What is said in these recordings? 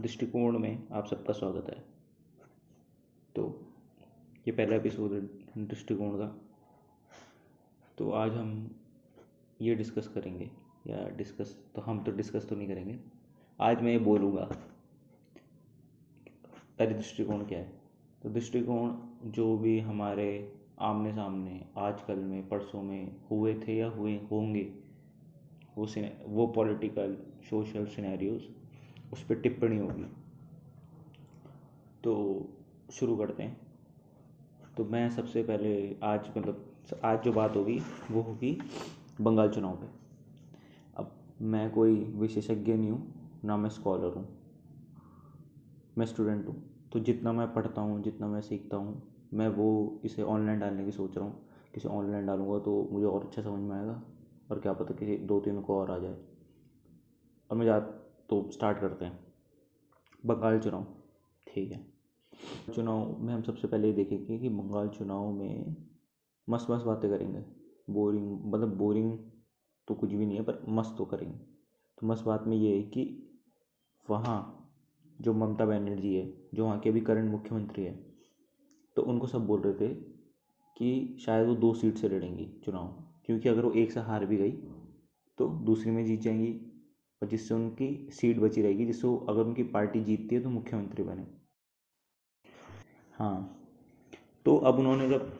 दृष्टिकोण में आप सबका स्वागत है। तो ये पहला एपिसोड है दृष्टिकोण का। तो आज हम ये डिस्कस करेंगे, या डिस्कस तो हम तो डिस्कस तो नहीं करेंगे। आज मैं ये बोलूँगा पहले दृष्टिकोण क्या है? तो दृष्टिकोण जो भी हमारे आमने सामने आजकल में, परसों में हुए थे या हुए होंगे वो वो पॉलिटिकल सोशल सिनेरियोज उस पर टिप्पणी होगी। तो शुरू करते हैं। तो मैं सबसे पहले आज मतलब आज जो बात होगी, वो होगी बंगाल चुनाव पे। अब मैं कोई विशेषज्ञ नहीं हूँ, ना मैं स्कॉलर हूँ, मैं स्टूडेंट हूँ। तो जितना मैं पढ़ता हूँ, जितना मैं सीखता हूँ, मैं वो इसे ऑनलाइन डालने की सोच रहा हूँ। किसी ऑनलाइन डालूँगा तो मुझे और अच्छा समझ में आएगा। और क्या पता किसी दो तीन को और आ जाए। और मैं जा तो स्टार्ट करते हैं। बंगाल चुनाव, ठीक है। चुनाव में हम सबसे पहले ये देखेंगे कि बंगाल चुनाव में मस्त मस्त बातें करेंगे। बोरिंग मतलब बोरिंग तो कुछ भी नहीं है, पर मस्त तो करेंगे। तो मस्त बात में ये है कि वहाँ जो ममता बनर्जी है, जो वहाँ के अभी करंट मुख्यमंत्री है तो उनको सब बोल रहे थे कि शायद वो दो सीट से लड़ेंगी चुनाव। क्योंकि अगर वो एक से हार भी गई तो दूसरी में जीत जाएँगी और जिससे उनकी सीट बची रहेगी, जिससे वो अगर उनकी पार्टी जीतती है तो मुख्यमंत्री बने। हाँ तो अब उन्होंने जब,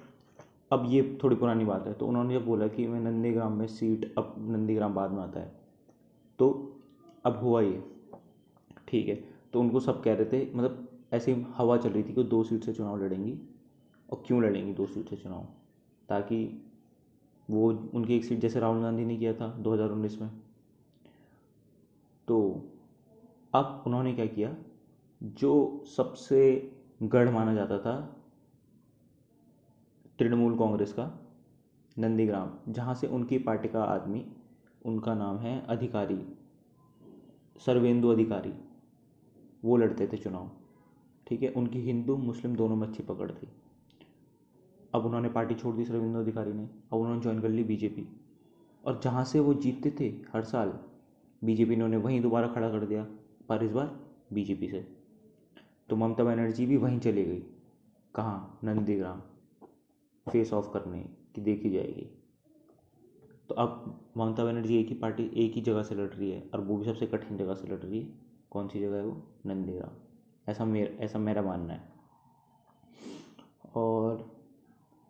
अब ये थोड़ी पुरानी बात है तो उन्होंने जब बोला कि मैं नंदीग्राम में सीट अब नंदीग्राम बाद में आता है तो अब हुआ ये, ठीक है तो उनको सब कह रहे थे मतलब ऐसे हवा चल रही थी कि दो सीट से चुनाव लड़ेंगी और क्यों लड़ेंगी दो सीट से चुनाव, ताकि वो उनकी एक सीट, जैसे राहुल गांधी ने किया था 2019 में। तो अब उन्होंने क्या किया? जो सबसे गढ़ माना जाता था तृणमूल कांग्रेस का, नंदीग्राम, जहाँ से उनकी पार्टी का आदमी, उनका नाम है अधिकारी, सर्वेंदु अधिकारी, वो लड़ते थे चुनाव, ठीक है? उनकी हिंदू मुस्लिम दोनों में अच्छी पकड़ थी। अब उन्होंने पार्टी छोड़ दी सरविंदु अधिकारी ने। अब उन्होंने ज्वाइन कर ली बीजेपी और जहाँ से वो जीतते थे हर साल बीजेपी ने उन्हें वहीं दोबारा खड़ा कर दिया, पर इस बार बीजेपी से। तो ममता बनर्जी भी वहीं चली गई। कहाँ? नंदीग्राम। फेस ऑफ़ करने की देखी जाएगी। तो अब ममता बनर्जी एक ही पार्टी, एक ही जगह से लड़ रही है, और वो भी सबसे कठिन जगह से लड़ रही है। कौन सी जगह है वो? नंदीग्राम। ऐसा मेरा ऐसा मेरा मानना है। और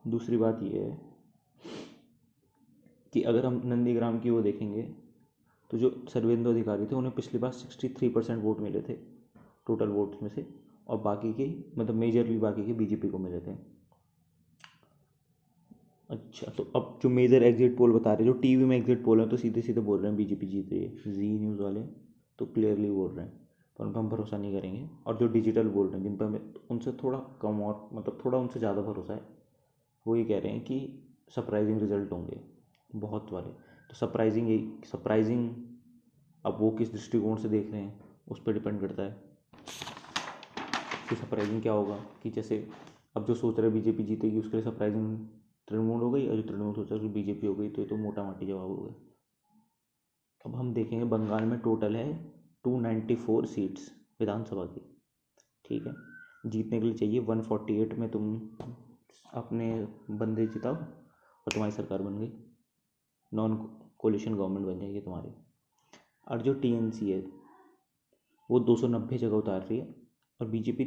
दूसरी बात यह है कि अगर हम नंदीग्राम की वो देखेंगे तो जो सर्वेंद्र अधिकारी थे, उन्हें पिछली बार सिक्सटी थ्री परसेंट वोट मिले थे टोटल वोट्स में से, और बाकी के मतलब मेजरली बाकी के बीजेपी को मिले थे। अच्छा तो अब जो मेजर एग्जिट पोल बता रहे हैं, जो टीवी में एग्जिट पोल है तो सीधे सीधे बोल रहे हैं बीजेपी जीत रही है। जी न्यूज़ वाले तो क्लियरली बोल रहे हैं, पर उन पर हम भरोसा नहीं करेंगे। और जो डिजिटल बोल रहे हैं, जिन पर हमें उनसे थोड़ा कम और मतलब थोड़ा उनसे ज़्यादा भरोसा है वो ये कह रहे हैं कि सरप्राइजिंग रिज़ल्ट होंगे, बहुत वाले। तो सरप्राइजिंग ये सरप्राइजिंग अब वो किस दृष्टिकोण से देख रहे हैं, उस पर डिपेंड करता है। कि सरप्राइजिंग क्या होगा? कि जैसे अब जो सोच रहे बीजेपी जीतेगी, उसके लिए सरप्राइजिंग तृणमूल हो गई और जो तृणमूल सोच रहा है बीजेपी हो गई तो ये तो मोटा माटी जवाब हो गया। अब हम देखेंगे बंगाल में टोटल है टू नाइन्टी फोर सीट्स विधानसभा की। ठीक है? जीतने के लिए चाहिए वन फोर्टी एट में तुम अपने बंदे जिताओ और तुम्हारी सरकार बन गई। नॉन कोलिशन गवर्नमेंट बन जाएगी तुम्हारी। और जो टीएनसी है, वो दो सौ नब्बे जगह उतार रही है। और बीजेपी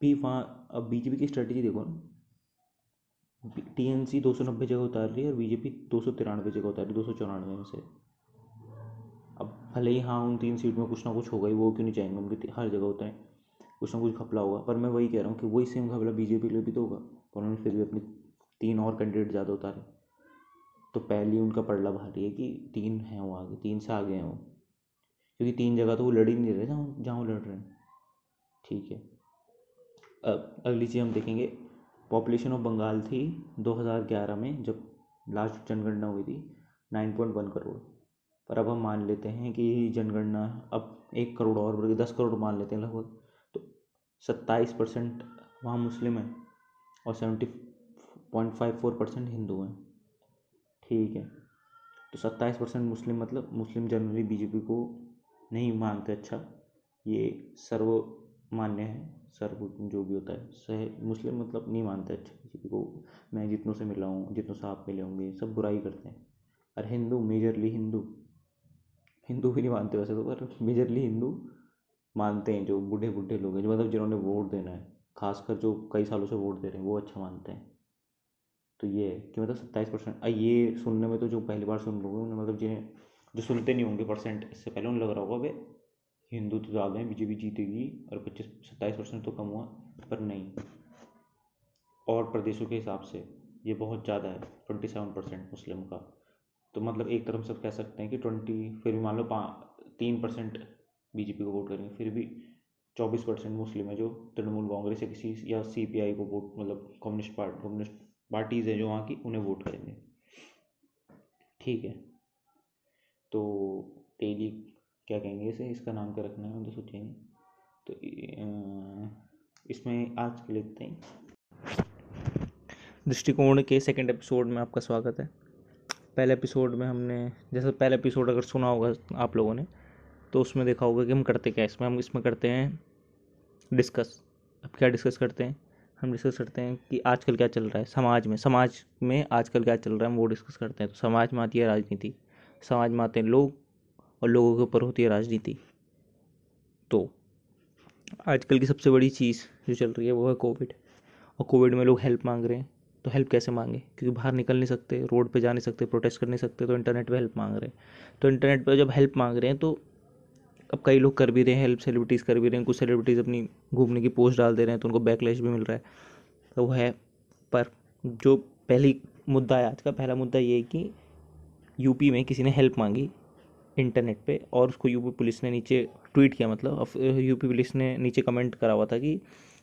भी वहाँ, अब बीजेपी की स्ट्रेटजी देखो ना। सी नब्बे जगह उतार रही है और बीजेपी दो सौ तिरानवे जगह उतार रही है, दो सौ चौरानवे में से। अब भले ही हाँ उन तीन सीट में कुछ ना कुछ होगा ही, वो क्यों नहीं चाहेंगे उनकी हर जगह है कुछ ना कुछ घपला होगा। पर मैं वही कह रहा हूँ कि वही सेम घपला बीजेपी के लिए भी तो होगा। उन्होंने फिर भी अपने तीन और कैंडिडेट ज़्यादा उतारे। तो पहली उनका पड़ला भारी है कि तीन हैं वो आगे, तीन से आगे हैं वो। क्योंकि तीन जगह तो वो लड़ ही नहीं रहे, जहाँ जहाँ वो लड़ रहे हैं। ठीक है। अब अगली चीज़ हम देखेंगे। पॉपुलेशन ऑफ़ बंगाल थी 2011 में, जब लास्ट जनगणना हुई थी 9.1 करोड़। पर अब हम मान लेते हैं कि जनगणना अब एक करोड़ और बढ़ गई दस करोड़ मान लेते हैं लगभग। तो सत्ताईस परसेंट वहाँ मुस्लिम हैं। और seventy point five four percent Hindu हैं। ठीक है। तो सत्ताईस परसेंट मुस्लिम मतलब मुस्लिम जनरली बीजेपी को नहीं मानते। अच्छा ये सर्व मान्य है। सर्व जो भी होता है, सह मुस्लिम मतलब नहीं मानते। अच्छा बीजेपी को मैं जितनों से मिला हूँ, जितनों से आप मिले होंगे, सब बुराई करते हैं। और हिंदू मेजरली हिंदू। हिंदू भी नहीं मानते वैसे तो पर मेजरली हिंदू मानते हैं जो बूढ़े बूढ़े लोग हैं, जो मतलब जिन्होंने वोट देना है। खासकर जो कई सालों से वोट दे रहे हैं, वो अच्छा मानते हैं। तो ये है कि मतलब सत्ताईस परसेंट ये सुनने में तो जो पहली बार सुन लोगे उन्हें मतलब जिन्हें, जो सुनते नहीं होंगे परसेंट, इससे पहले उन्हें लग रहा होगा, भाई, हिंदू तो ज़्यादा हैं, बीजेपी जीतेगी और पच्चीस, सत्ताईस परसेंट तो कम हुआ, पर नहीं। और प्रदेशों के हिसाब से ये बहुत ज़्यादा है, ट्वेंटी सेवन परसेंट मुस्लिम का। तो मतलब एक तरफ़ से कह सकते हैं कि ट्वेंटी, फिर भी मान लो तीन परसेंट बीजेपी को वोट करेंगे, फिर भी चौबीस परसेंट मुस्लिम है जो तृणमूल कांग्रेस या किसी या सी पी आई को वोट मतलब कम्युनिस्ट पार्टी कम्युनिस्ट पार्टीज़ हैं जो वहाँ की, उन्हें वोट करेंगे। ठीक है। तो तेली क्या कहेंगे इसे? इसका नाम क्या रखना है? तो सोचेंगे। तो इसमें आज के इतना ही। दृष्टिकोण के सेकंड एपिसोड में आपका स्वागत है। पहले एपिसोड में हमने, जैसे पहले एपिसोड अगर सुना होगा आप लोगों ने तो उसमें देखा होगा कि हम करते क्या इसमें हम, इसमें करते हैं डिस्कस अब क्या डिस्कस करते हैं? हम डिस्कस करते हैं कि आजकल क्या चल रहा है समाज में। समाज में आजकल क्या चल रहा है हम वो डिस्कस करते हैं। तो समाज में आती है राजनीति। समाज में आते हैं लोग और लोगों के ऊपर होती है राजनीति। तो आजकल की सबसे बड़ी चीज़ जो चल रही है वो है कोविड और कोविड में लोग हेल्प मांग रहे हैं। तो हेल्प कैसे मांगे? क्योंकि बाहर निकल नहीं सकते, रोड पे जा नहीं सकते प्रोटेस्ट कर नहीं सकते तो इंटरनेट पे हेल्प मांग रहे हैं। तो इंटरनेट पे जब हेल्प मांग रहे हैं तो अब कई लोग कर भी रहे हैं हेल्प सेलिब्रिटीज़ कर भी रहे हैं, कुछ सेलिब्रिटीज़ अपनी घूमने की पोस्ट डाल दे रहे हैं तो उनको बैकलैश भी मिल रहा है। तो वो है, पर जो पहली मुद्दा है, आज का पहला मुद्दा ये है कि यूपी में किसी ने हेल्प मांगी इंटरनेट पे और उसको यूपी पुलिस ने नीचे ट्वीट किया मतलब यूपी पुलिस ने नीचे कमेंट करा हुआ था कि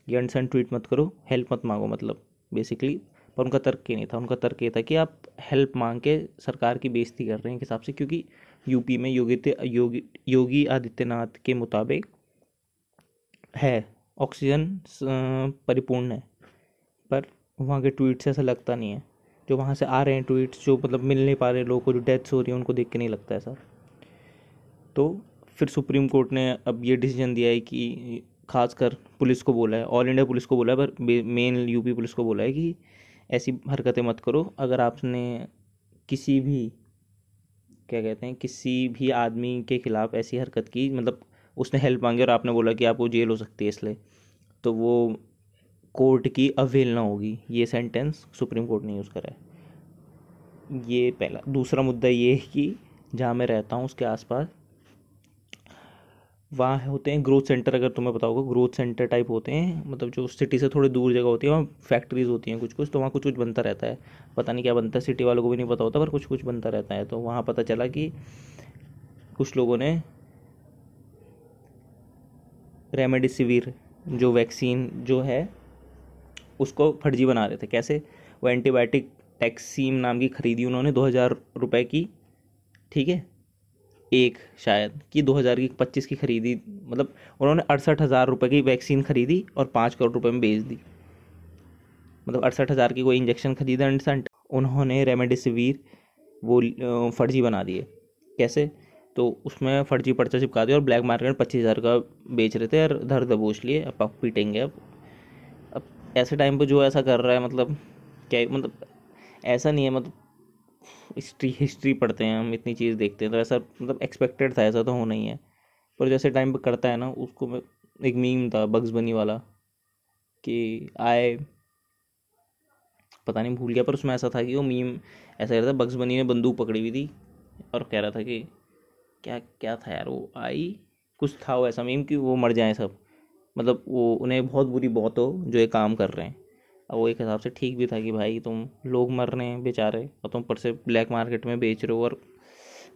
ये अनसन ट्वीट मत करो हेल्प मत मांगो मतलब बेसिकली पर उनका तर्क ये नहीं था। उनका तर्क ये था कि आप हेल्प मांग के सरकार की बेइज्जती कर रहे हैं एक हिसाब से, क्योंकि यूपी में योगी योगी योगी आदित्यनाथ के मुताबिक है, ऑक्सीजन परिपूर्ण है। पर वहाँ के ट्वीट से ऐसा लगता नहीं है। जो वहाँ से आ रहे हैं ट्वीट्स, जो मतलब मिल नहीं पा रहे लोगों को, जो डेथ्स हो रही है, उनको देख के नहीं लगता ऐसा। तो फिर सुप्रीम कोर्ट ने अब ये डिसीज़न दिया है कि खासकर पुलिस को बोला है, ऑल इंडिया पुलिस को बोला है, पर मेन यूपी पुलिस को बोला है कि ऐसी हरकतें मत करो। अगर आपने किसी भी क्या कहते हैं, किसी भी आदमी के खिलाफ़ ऐसी हरकत की मतलब उसने हेल्प मांगी और आपने बोला कि आपको जेल हो सकती है इसलिए तो वो कोर्ट की अवहेलना होगी। ये सेंटेंस सुप्रीम कोर्ट ने यूज़ करा है। ये पहला। दूसरा मुद्दा ये है कि जहाँ मैं रहता हूँ, उसके आसपास वहाँ होते हैं ग्रोथ सेंटर अगर तुम्हें पता होगा ग्रोथ सेंटर टाइप होते हैं। मतलब जो सिटी से थोड़ी दूर जगह होती है, वहाँ फैक्ट्रीज होती हैं कुछ कुछ तो वहाँ कुछ कुछ बनता रहता है। पता नहीं क्या बनता है सिटी वालों को भी नहीं पता होता, पर कुछ कुछ बनता रहता है। तो वहाँ पता चला कि कुछ लोगों ने रेमेडिसिविर जो वैक्सीन जो है, उसको फर्जी बना रहे थे। कैसे? वो एंटीबायोटिक टैक्सीम नाम की खरीदी उन्होंने, दो हज़ार रुपये की। ठीक है? एक शायद, कि दो हज़ार की पच्चीस की खरीदी मतलब उन्होंने अड़सठ हज़ार रुपये की वैक्सीन खरीदी और पाँच करोड़ रुपए में बेच दी। मतलब अड़सठ हज़ार की कोई इंजेक्शन खरीदा अंडसेंट उन्होंने रेमेडिसिविर वो फर्जी बना दिए। कैसे? तो उसमें फर्जी पर्चा चिपका दिया और ब्लैक मार्केट पच्चीस हज़ार का बेच रहे थे और धर दबोच लिए। अब आप पीटेंगे अब। अब ऐसे टाइम पर जो ऐसा कर रहा है मतलब क्या मतलब ऐसा नहीं है मतलब हिस्ट्री हिस्ट्री पढ़ते हैं, हम इतनी चीज़ देखते हैं तो ऐसा मतलब एक्सपेक्टेड था, ऐसा तो होना ही है। पर जैसे टाइम पर करता है ना, उसको मैं, एक मीम था बग्स बनी वाला, कि आए, पता नहीं भूल गया, पर उसमें ऐसा था कि वो मीम ऐसा कह रहा था बग्स बनी ने बंदूक पकड़ी हुई थी, और कह रहा था कि, क्या क्या था यार वो, आई? कुछ था वो ऐसा मीम कि वो मर जाए सब। मतलब वो, उन्हें बहुत बुरी बहुत हो, जो ये काम कर रहे हैं। अब वो एक हिसाब से ठीक भी था कि भाई तुम लोग मर रहे हैं बेचारे, और तुम ऊपर से ब्लैक मार्केट में बेच रहे हो और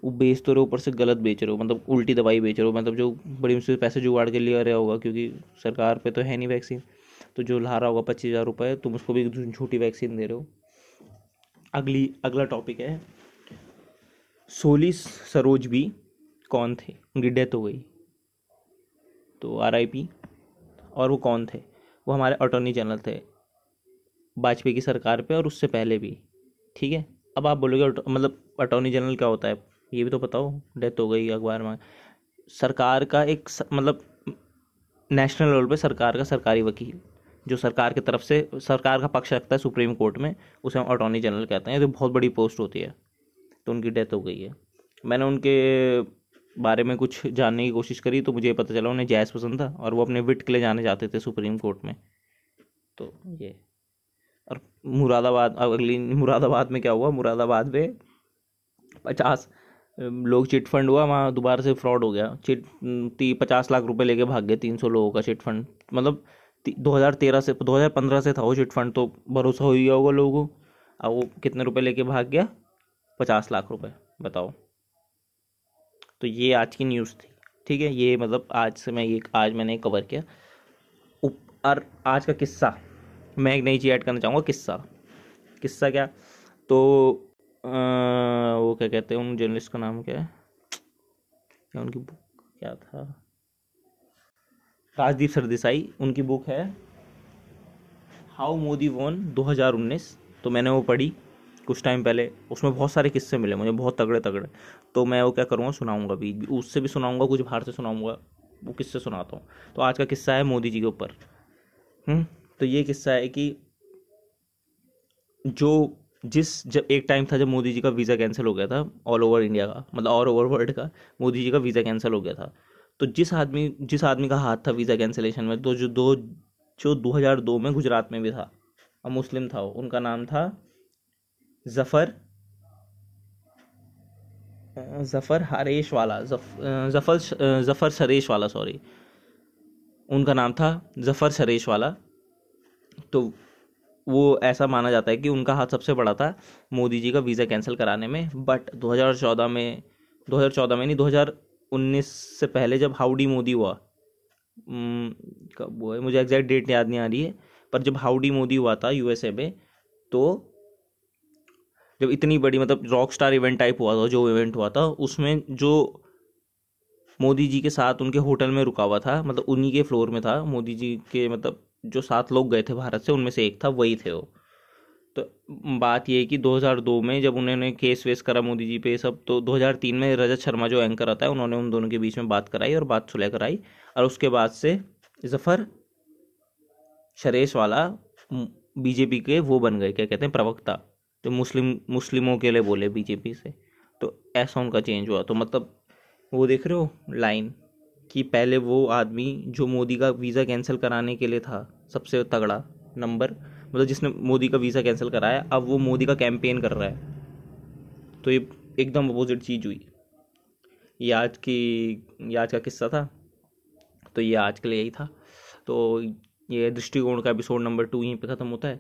वो बेच तो रहे हो, ऊपर से गलत बेच रहे हो मतलब उल्टी दवाई बेच रहे हो मतलब जो बड़ी मुश्किल पैसे जुगाड़ के लिए रहा होगा, क्योंकि सरकार पे तो है नहीं वैक्सीन तो जो ला रहा होगा पच्चीस हज़ार रुपये तुम उसको भी झूठी वैक्सीन दे रहे हो। अगली, अगला टॉपिक है, सोलिस सरोज भी कौन थे? उनकी डेथ हो गई। तो आरआईपी और वो कौन थे? वो हमारे अटॉर्नी जनरल थे। वाजपेयी की सरकार पे और उससे पहले भी। ठीक है? अब आप बोलोगे मतलब अटॉर्नी जनरल क्या होता है? ये भी तो बताओ। डेथ हो गई अखबार में। सरकार का एक मतलब नेशनल लेवल पे सरकार का सरकारी वकील, जो सरकार की तरफ़ से, सरकार का पक्ष रखता है सुप्रीम कोर्ट में, उसे हम अटॉर्नी जनरल कहते हैं। तो बहुत बड़ी पोस्ट होती है। तो उनकी डेथ हो गई है। मैंने उनके बारे में कुछ जानने की कोशिश करी तो मुझे पता चला, उन्हें जैज़ पसंद था और वो अपने विट के लिए जाने जाते थे सुप्रीम कोर्ट में। तो ये। और मुरादाबाद, अगली मुरादाबाद में क्या हुआ? मुरादाबाद में पचास लोग चिट फंड हुआ, वहाँ दोबारा से फ्रॉड हो गया। चिट ती, पचास लाख रुपए लेके भाग गए तीन सौ लोगों का चिट फंड। मतलब दो हज़ार तेरह से, दो हज़ार पंद्रह से था वो चिट फंड तो भरोसा हो ही गया होगा लोगों अब वो कितने रुपए लेके भाग गया? पचास लाख रुपए, बताओ। तो ये आज की न्यूज़ थी, ठीक है? ये मतलब आज से मैं ये, आज मैंने कवर किया। और आज का किस्सा। मैं एक नई चीज़ ऐड करना चाहूँगा किस्सा। किस्सा क्या? तो आ, वो क्या कहते हैं उन जर्नलिस्ट का नाम क्या है? क्या उनकी बुक क्या था? राजदीप सरदेसाई उनकी बुक है हाउ मोदी वॉन 2019 तो मैंने वो पढ़ी कुछ टाइम पहले। उसमें बहुत सारे किस्से मिले मुझे बहुत तगड़े तगड़े तो मैं वो क्या करूँगा सुनाऊँगा भी उससे भी सुनाऊँगा कुछ बाहर से सुनाऊँगा वो किस्से सुनाता हूँ। तो आज का किस्सा है मोदी जी के ऊपर। हम्म, तो ये किस्सा है कि जो जिस जब एक टाइम था जब मोदी जी का वीज़ा कैंसिल हो गया था ऑल ओवर इंडिया का मतलब ऑल ओवर वर्ल्ड का, मोदी जी का वीज़ा कैंसिल हो गया था। तो जिस आदमी जिस आदमी का हाथ था वीज़ा कैंसिलेशन में तो जो दो, जो 2002 में गुजरात में भी था अब मुस्लिम था उनका नाम था जफ़र जफ़र हरेश वाला जफ जफ़र जफ़र सरेश वाला सॉरी उनका नाम था जफ़र सरेश वाला तो वो ऐसा माना जाता है कि उनका हाथ सबसे बड़ा था मोदी जी का वीज़ा कैंसिल कराने में बट 2014 में 2014 में नहीं 2019 से पहले जब हाउडी मोदी हुआ कब हुआ मुझे एग्जैक्ट डेट याद नहीं आ रही है, पर जब हाउडी मोदी हुआ था यूएसए में तो जब इतनी बड़ी मतलब रॉक स्टार इवेंट टाइप हुआ था, जो इवेंट हुआ था, उसमें जो मोदी जी के साथ उनके होटल में रुका हुआ था मतलब उन्हीं के फ्लोर में था, मोदी जी के मतलब जो सात लोग गए थे भारत से, उनमें से एक था, वही थे वो। तो बात ये है कि 2002 में जब उन्होंने केस वेस करा मोदी जी पे सब तो 2003 में रजत शर्मा जो एंकर आता है, उन्होंने उन दोनों के बीच में बात कराई और बात सुलह कराई। और उसके बाद से ज़फ़र शरेश वाला बीजेपी के वो बन गए, क्या कहते हैं, प्रवक्ता। तो मुस्लिम, मुस्लिमों के लिए बोले बीजेपी से। तो ऐसा उनका चेंज हुआ। तो मतलब वो देख रहे हो लाइन कि पहले वो आदमी जो मोदी का वीज़ा कैंसिल कराने के लिए था सबसे तगड़ा नंबर मतलब जिसने मोदी का वीज़ा कैंसिल कराया अब वो मोदी का कैंपेन कर रहा है। तो ये एकदम अपोजिट चीज़ हुई। ये आज की ये आज का किस्सा था। तो ये आज के लिए यही था। तो ये दृष्टिकोण का एपिसोड नंबर टू यहीं पे ख़त्म होता है।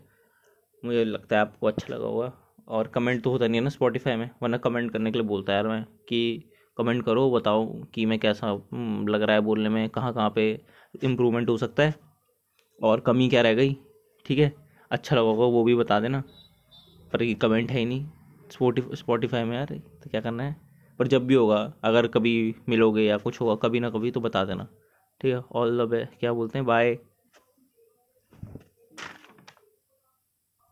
मुझे लगता है आपको अच्छा लगा होगा। और कमेंट तो होता नहीं है ना स्पॉटीफाई में वरना कमेंट करने के लिए बोलता है यार मैं कि कमेंट करो बताओ कि मैं कैसा हम्म, लग रहा है बोलने में कहाँ कहाँ पे इम्प्रूवमेंट हो सकता है। और कमी क्या रह गई? ठीक है? अच्छा लगा होगा, वो भी बता देना। पर ये कमेंट है ही नहीं। स्पोटी स्पॉटीफाई में यार तो क्या करना है? पर जब भी होगा, अगर कभी मिलोगे या कुछ होगा, कभी ना कभी तो बता देना। ठीक है? ऑल द बे क्या बोलते हैं? बाय